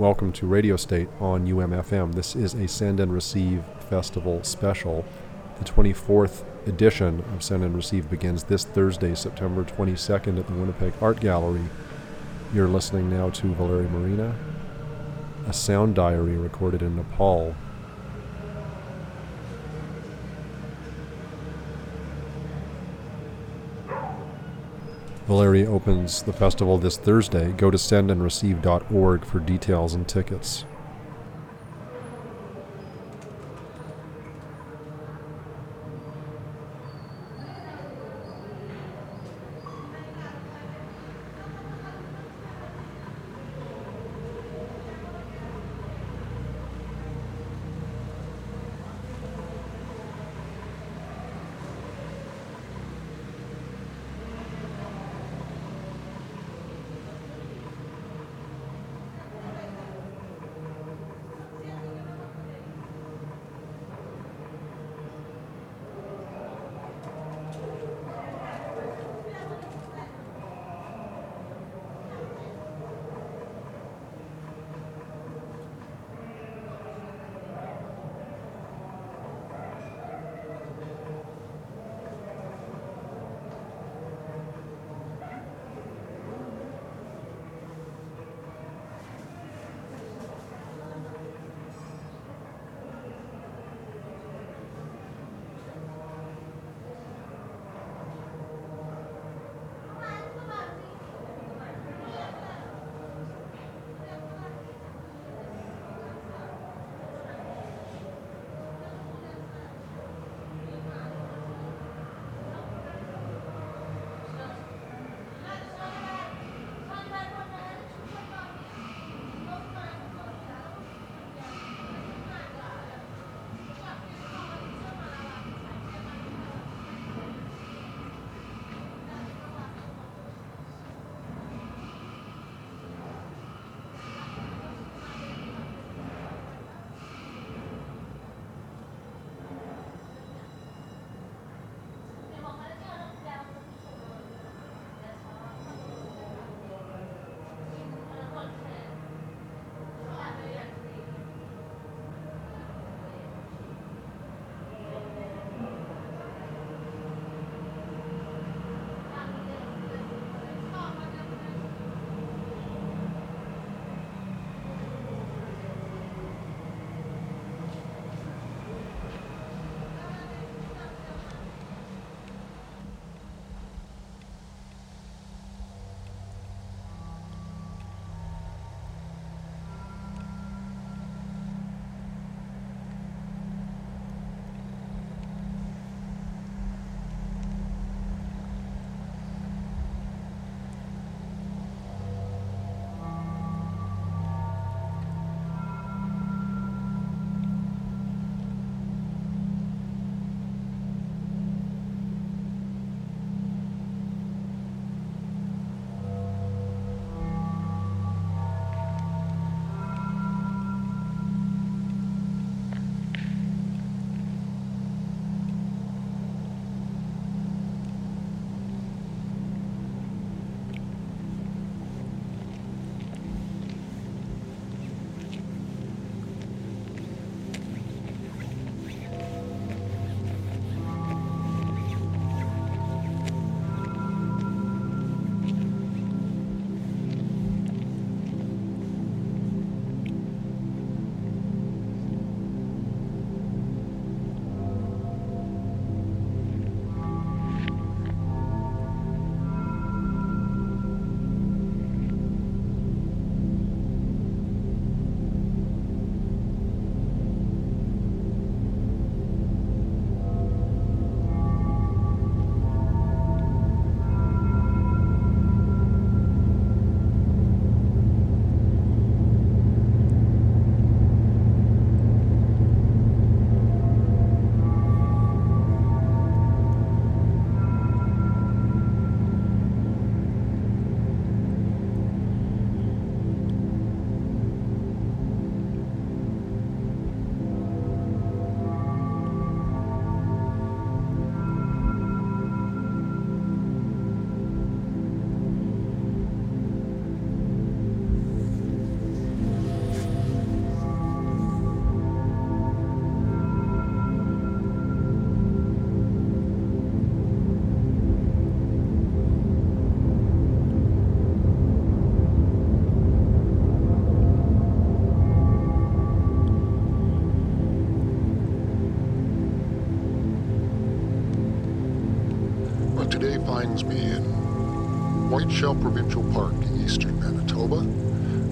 Welcome to Radio State on UMFM. This is a Send and Receive Festival special. The 24th edition of Send and Receive begins this Thursday, September 22nd at the Winnipeg Art Gallery. You're listening now to Valerie Marina, a sound diary recorded in Nepal Valeria opens the festival this Thursday. Go to sendandreceive.org for details and tickets. Finds me in Whiteshell Provincial Park in eastern Manitoba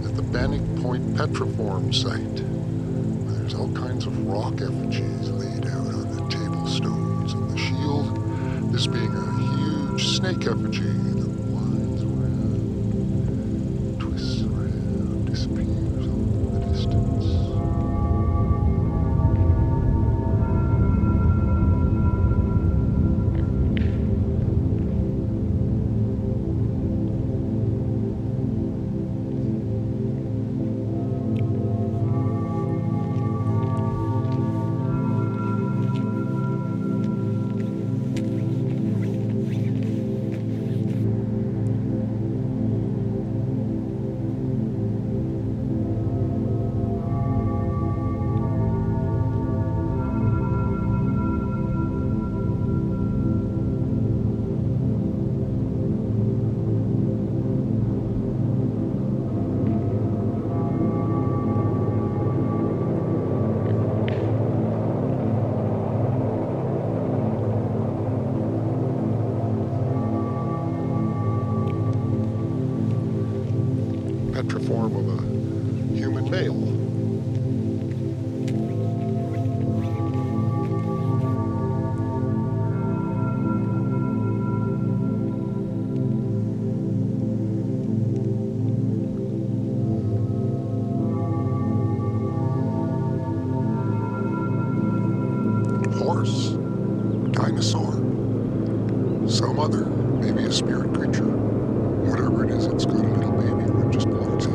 at the Bannock Point Petroform site. where There's all kinds of rock effigies laid out on the table stones and the shield. This being a huge snake effigy some other, maybe a spirit creature. Whatever it is, it's got a little baby. Right just below its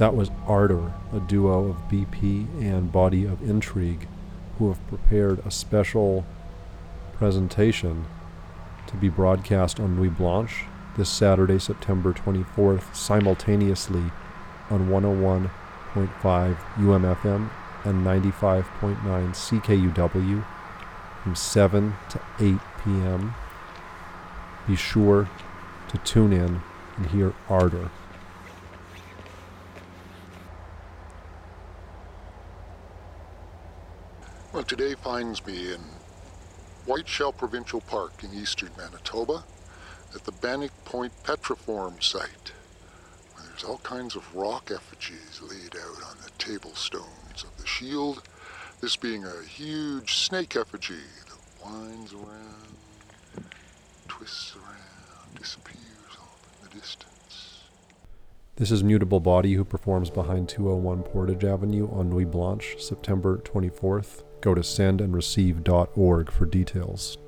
That was Ardor, a duo of BP and Body of Intrigue, who have prepared a special presentation to be broadcast on Nuit Blanche this Saturday, September 24th, simultaneously on 101.5 UMFM and 95.9 CKUW from 7 to 8 p.m. Be sure to tune in and hear Ardor. Today finds me in Whiteshell Provincial Park in eastern Manitoba at the Bannock Point Petroform site, where there's all kinds of rock effigies laid out on the table stones of the shield, this being a huge snake effigy that winds around, twists around, disappears off in the distance. This is Mutable Body, who performs behind 201 Portage Avenue on Nuit Blanche, September 24th. Go to sendandreceive.org for details.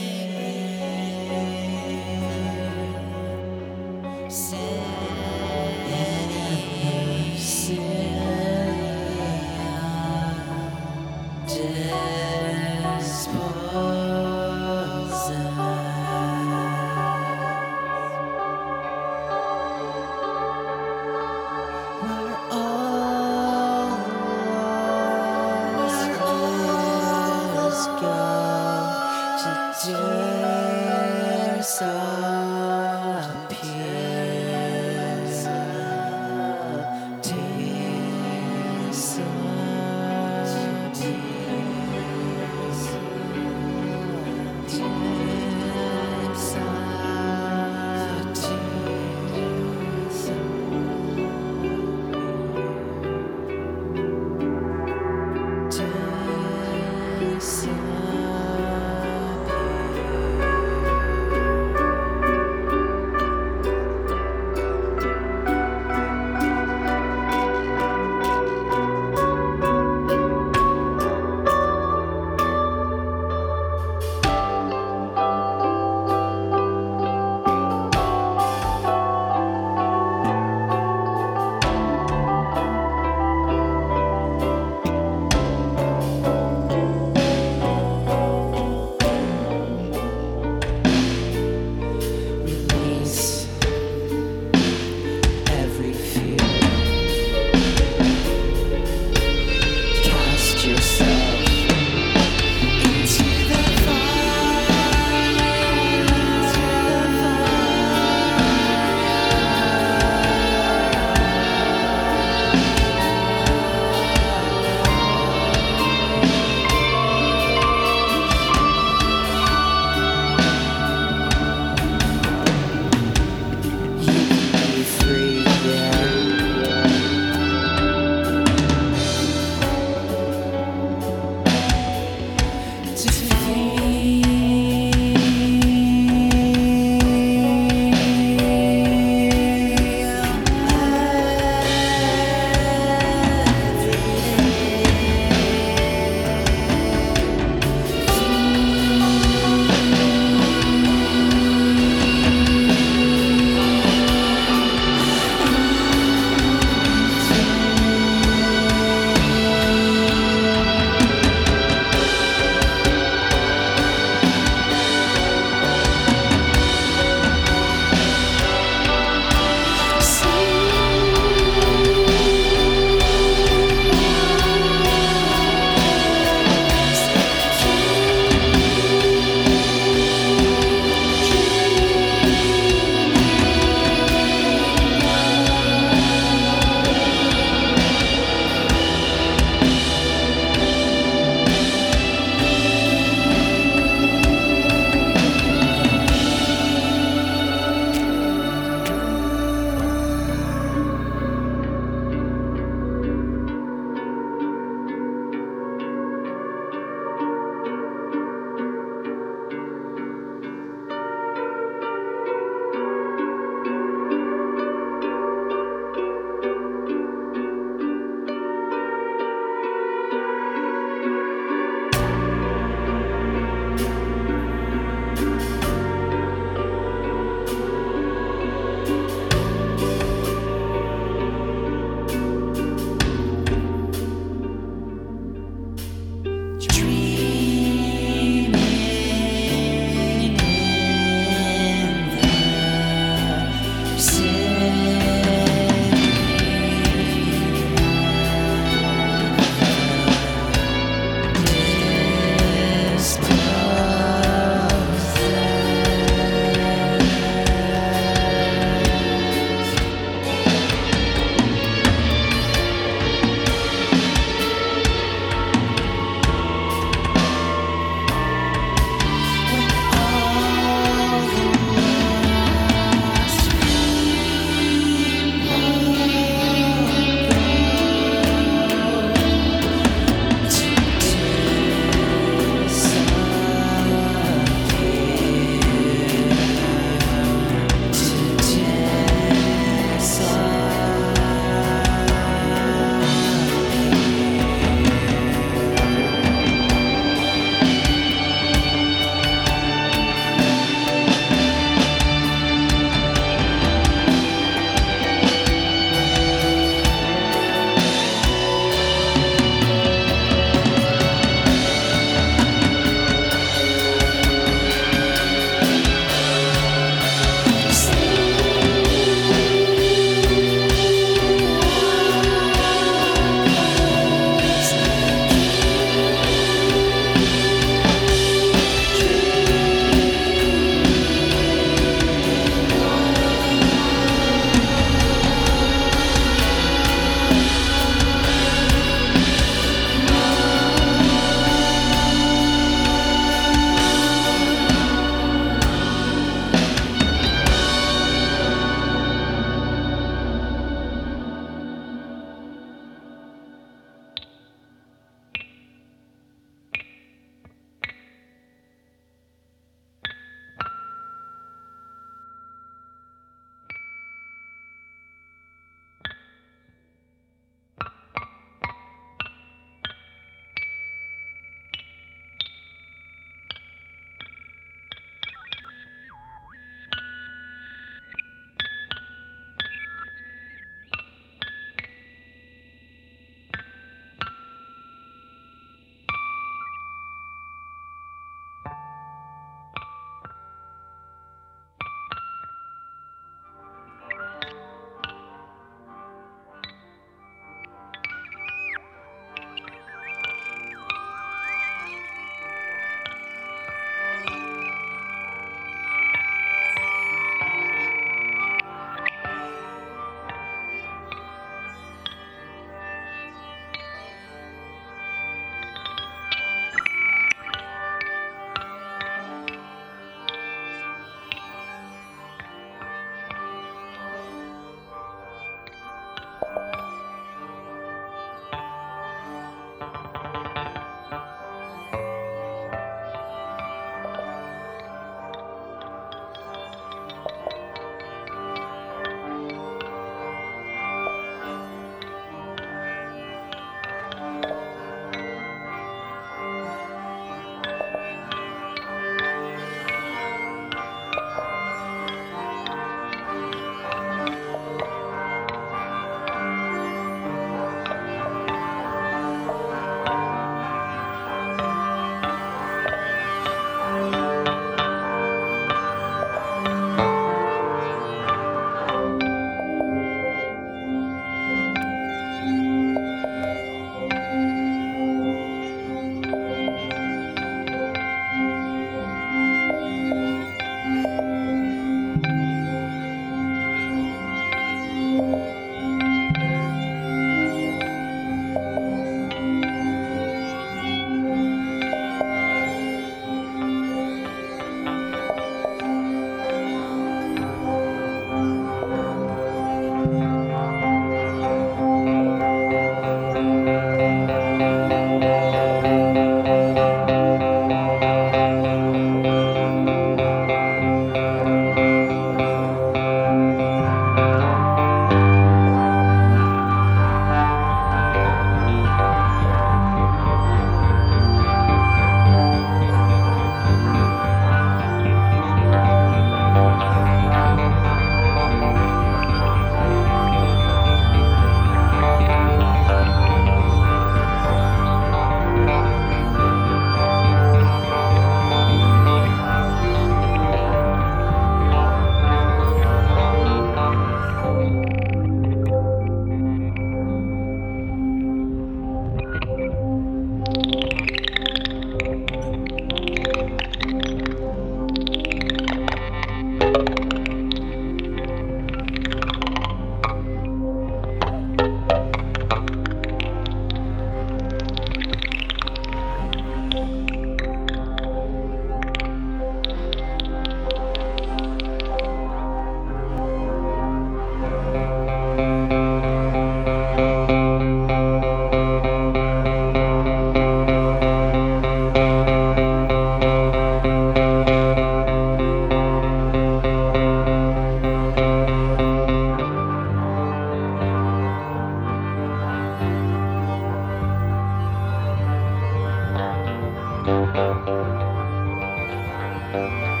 Bye.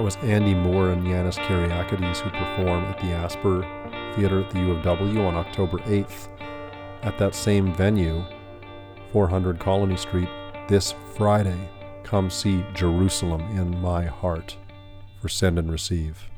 That was Andy Moore and Yannis Kyriakides who perform at the Asper Theater at the U of W on October 8th. At that same venue, 400 Colony Street, this Friday, come see Jerusalem in My Heart for Send and Receive.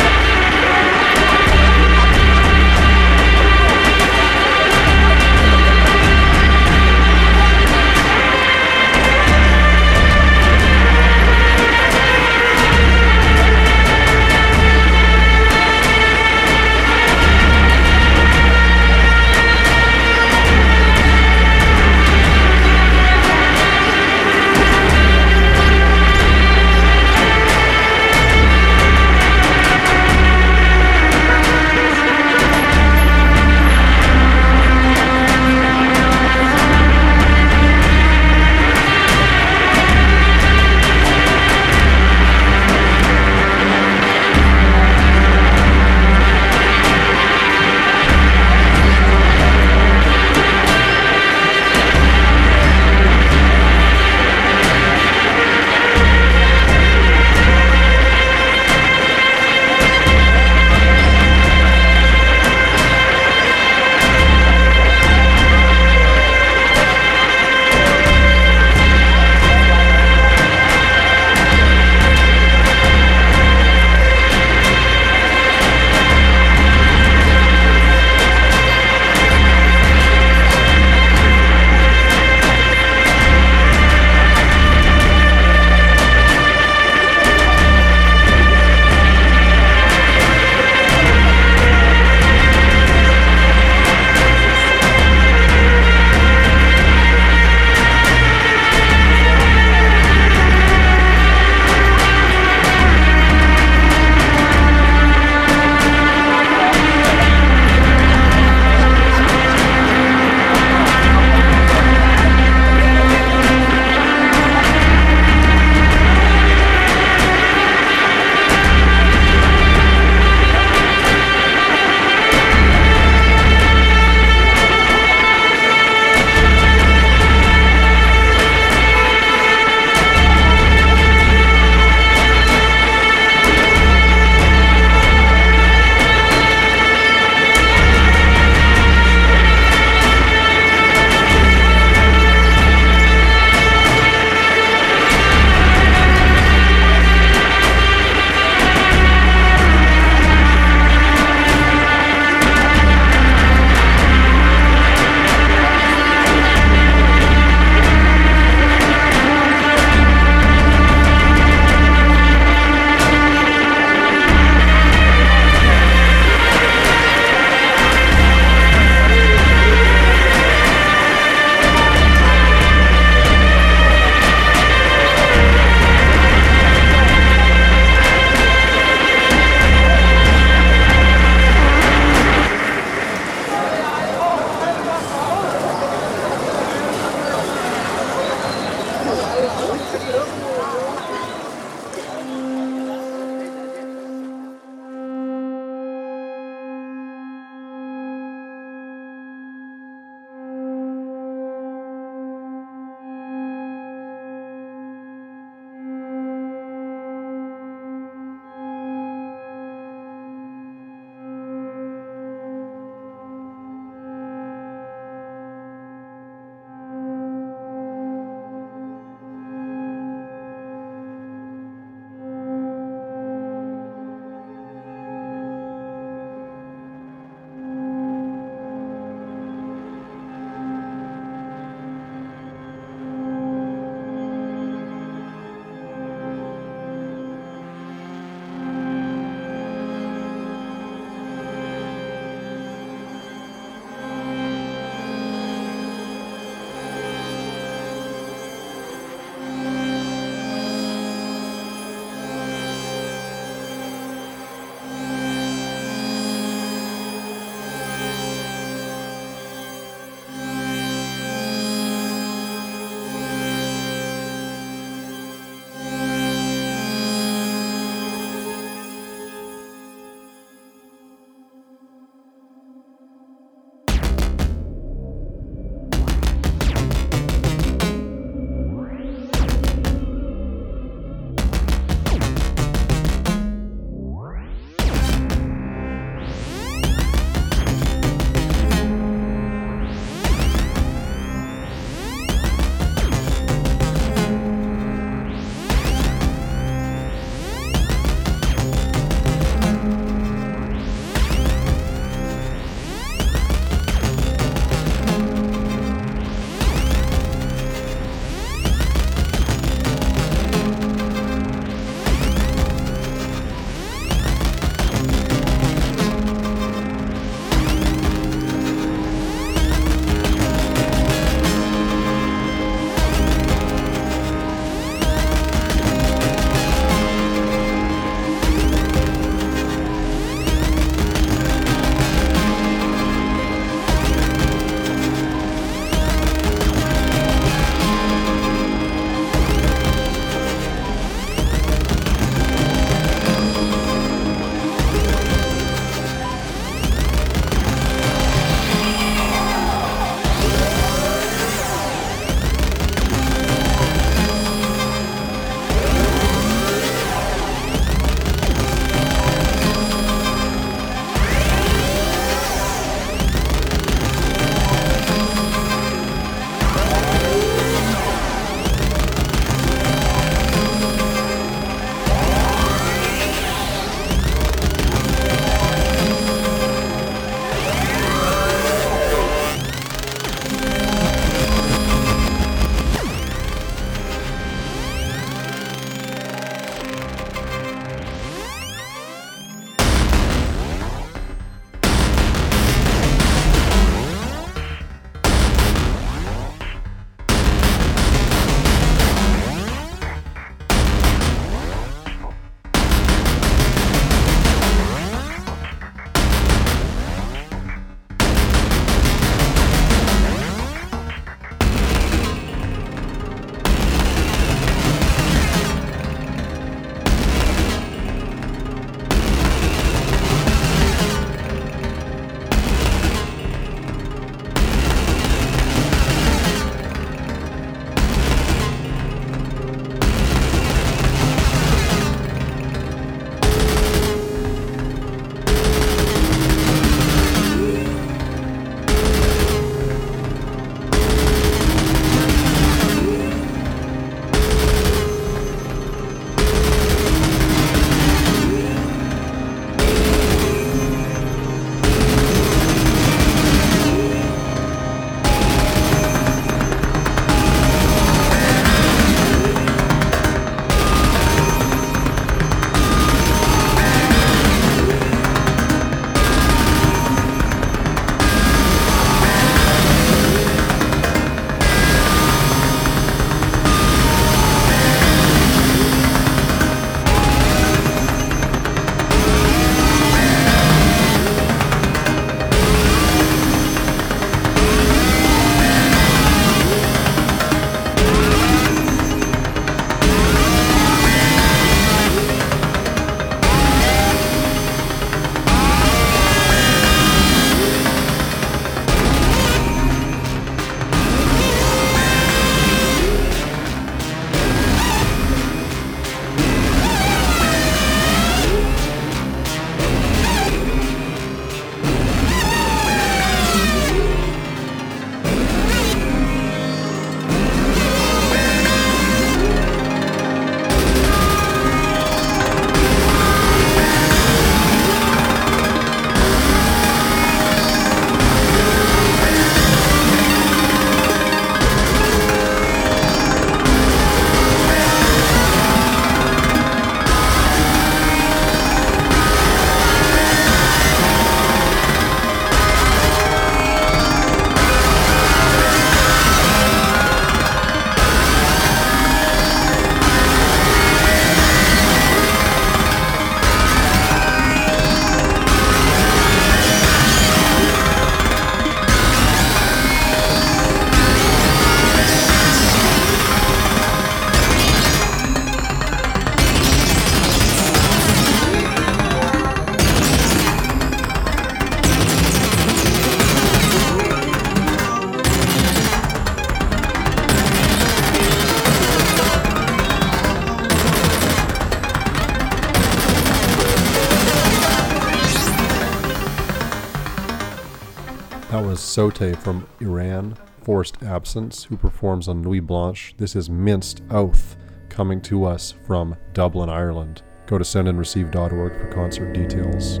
That was Sote from Iran, Forced Absence, who performs on Nuit Blanche. This is Minced Oath, coming to us from Dublin, Ireland. Go to sendandreceive.org for concert details.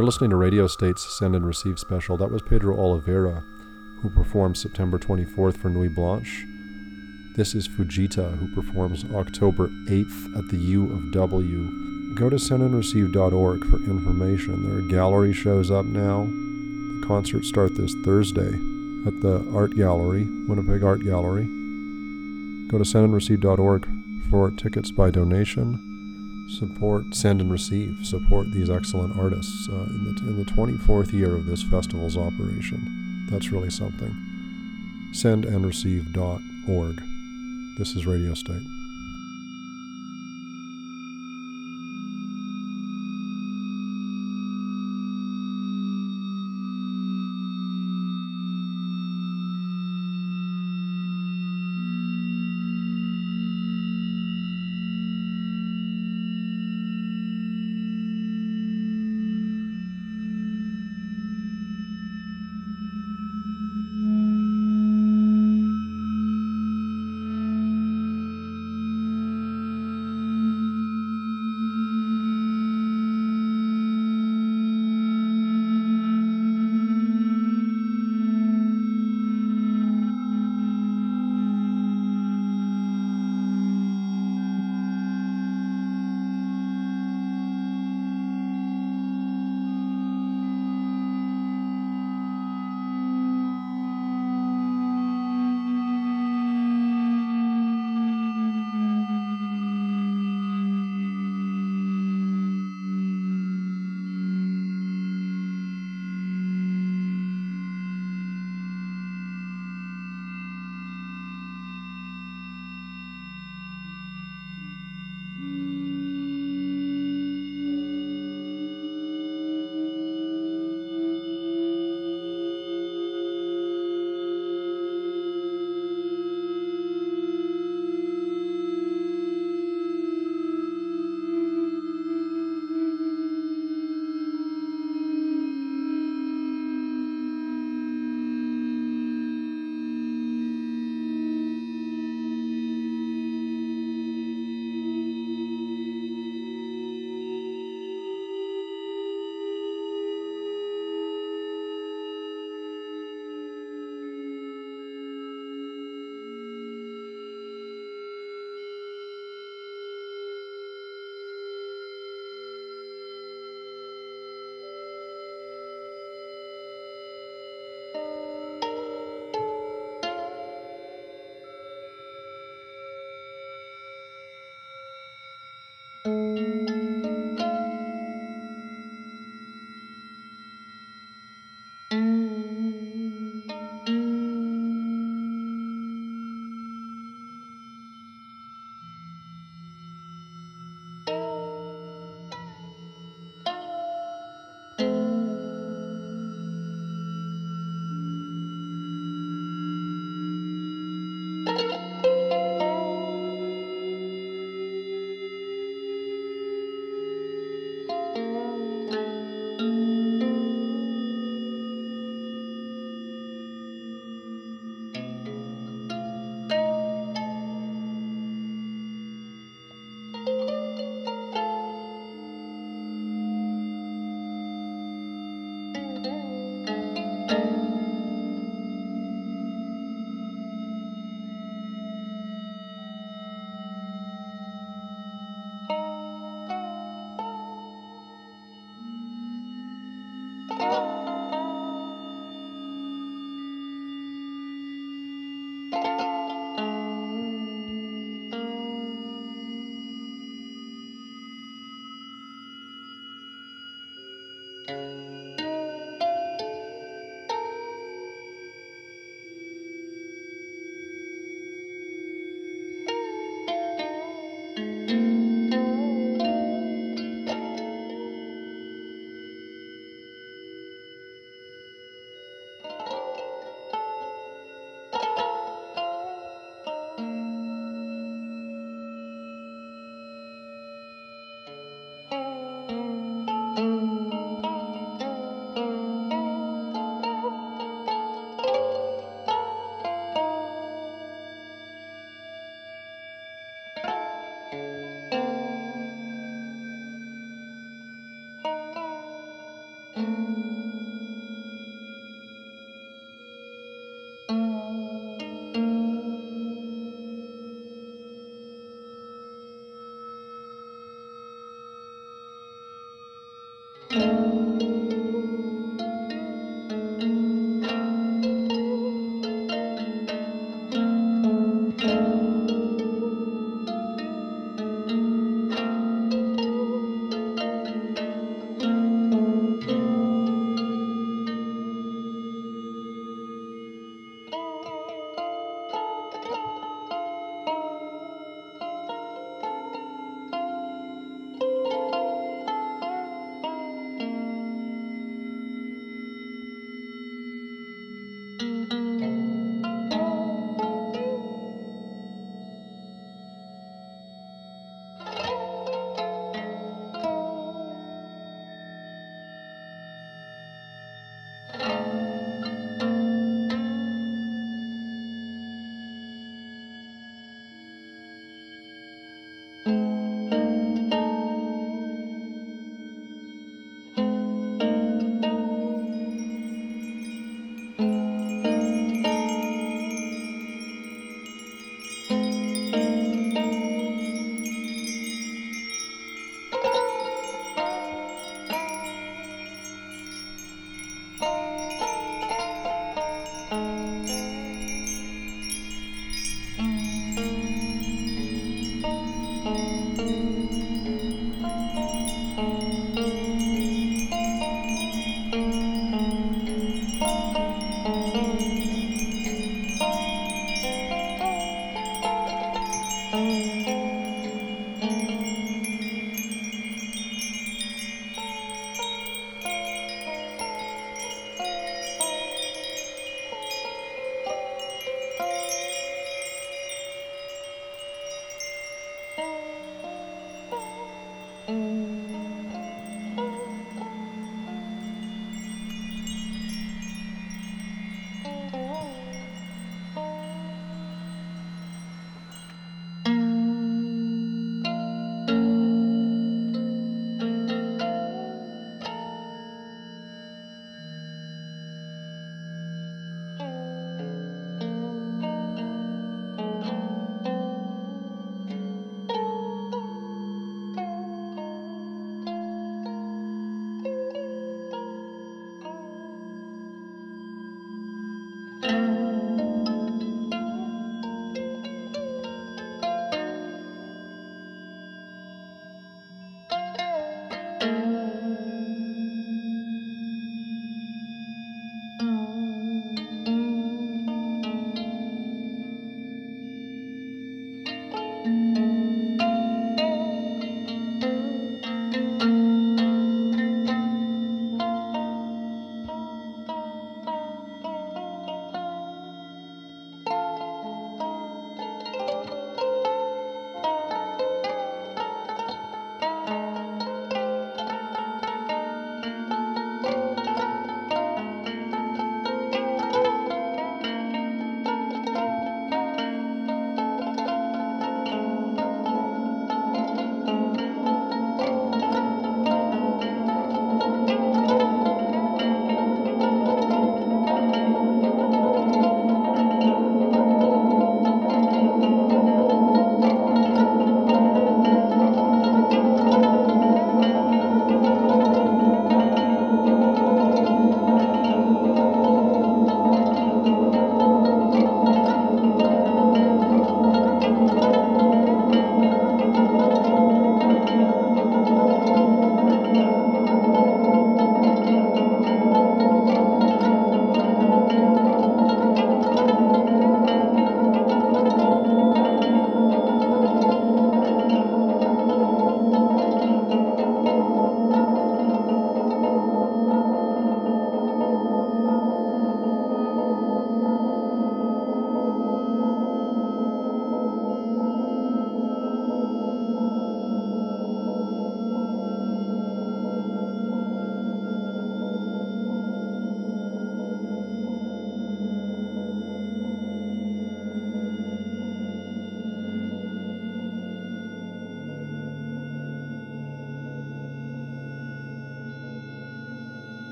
You're listening to Radio State's Send and Receive special. That was Pedro Oliveira, who performs September 24th for Nuit Blanche. This is Fujita, who performs October 8th at the U of W. Go to sendandreceive.org for information. There are gallery shows up now. The concerts start this Thursday at the Art Gallery, Winnipeg Art Gallery. Go to sendandreceive.org for tickets by donation support, send and receive, support these excellent artists uh, in, the, in the 24th year of this festival's operation. That's really something. Sendandreceive.org. This is Radio State.